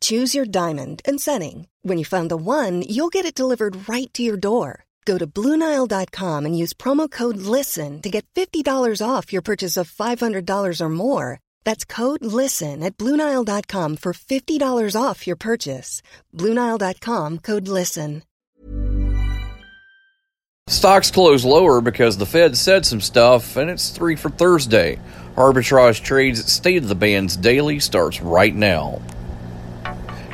Choose your diamond and setting. When you find the one, you'll get it delivered right to your door. Go to Bluenile.com and use promo code LISTEN to get $50 off your purchase of $500 or more. That's code LISTEN at Bluenile.com for $50 off your purchase. Bluenile.com code LISTEN. Stocks close lower because the Fed said some stuff, and it's three for Thursday. Arbitrage Trades State of the Bands Daily starts right now.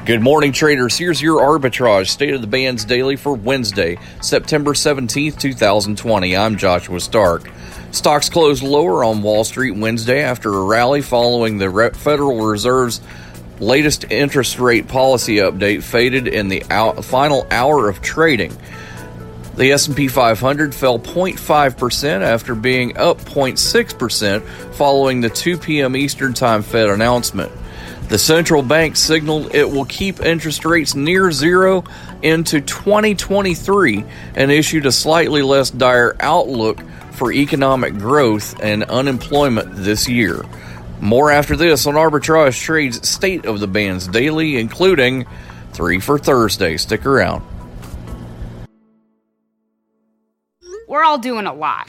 Good morning, traders. Here's your arbitrage state of the bands daily for Wednesday, September 17th, 2020. I'm Joshua Stark. Stocks closed lower on Wall Street Wednesday after a rally following the Federal Reserve's latest interest rate policy update faded in the final hour of trading. The S&P 500 fell 0.5% after being up 0.6% following the 2 p.m. Eastern Time Fed announcement. The central bank signaled it will keep interest rates near zero into 2023 and issued a slightly less dire outlook for economic growth and unemployment this year. More after this on Arbitrage Trades State of the Bands Daily, including three for Thursday. Stick around. We're all doing a lot.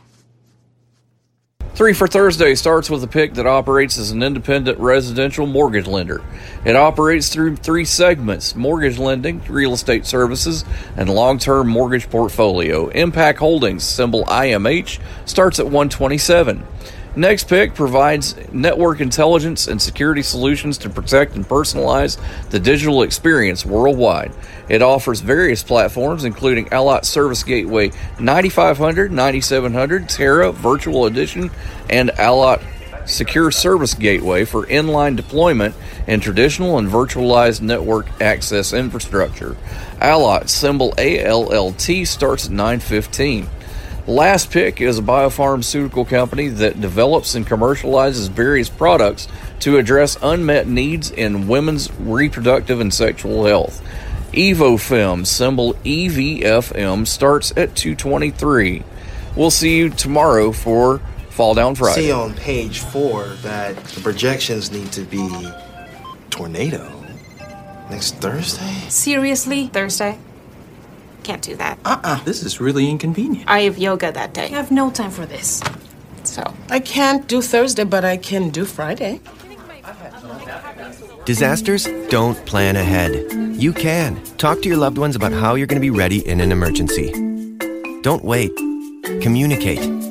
Three for Thursday starts with a pick that operates as an independent residential mortgage lender. It operates through three segments mortgage lending, real estate services, and long term mortgage portfolio. Impac Holdings, symbol IMH, starts at 127. Next pick provides network intelligence and security solutions to protect and personalize the digital experience worldwide. It offers various platforms, including Allot Service Gateway 9500, 9700, Tera Virtual Edition, and Allot Secure Service Gateway for inline deployment in traditional and virtualized network access infrastructure. Allot symbol ALLT starts at 915. Last Pick is a biopharmaceutical company that develops and commercializes various products to address unmet needs in women's reproductive and sexual health. EvoFem, symbol EVFM, starts at 223. We'll see you tomorrow for Fall Down Friday. See on page four that the projections need to be tornado next Thursday. Seriously? Thursday? Can't do that. Uh-uh. This is really inconvenient. I have yoga that day. I have no time for this. So. I can't do Thursday, but I can do Friday. Disasters don't plan ahead. You can. Talk to your loved ones about how you're going to be ready in an emergency. Don't wait. Communicate.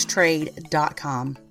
trade.com.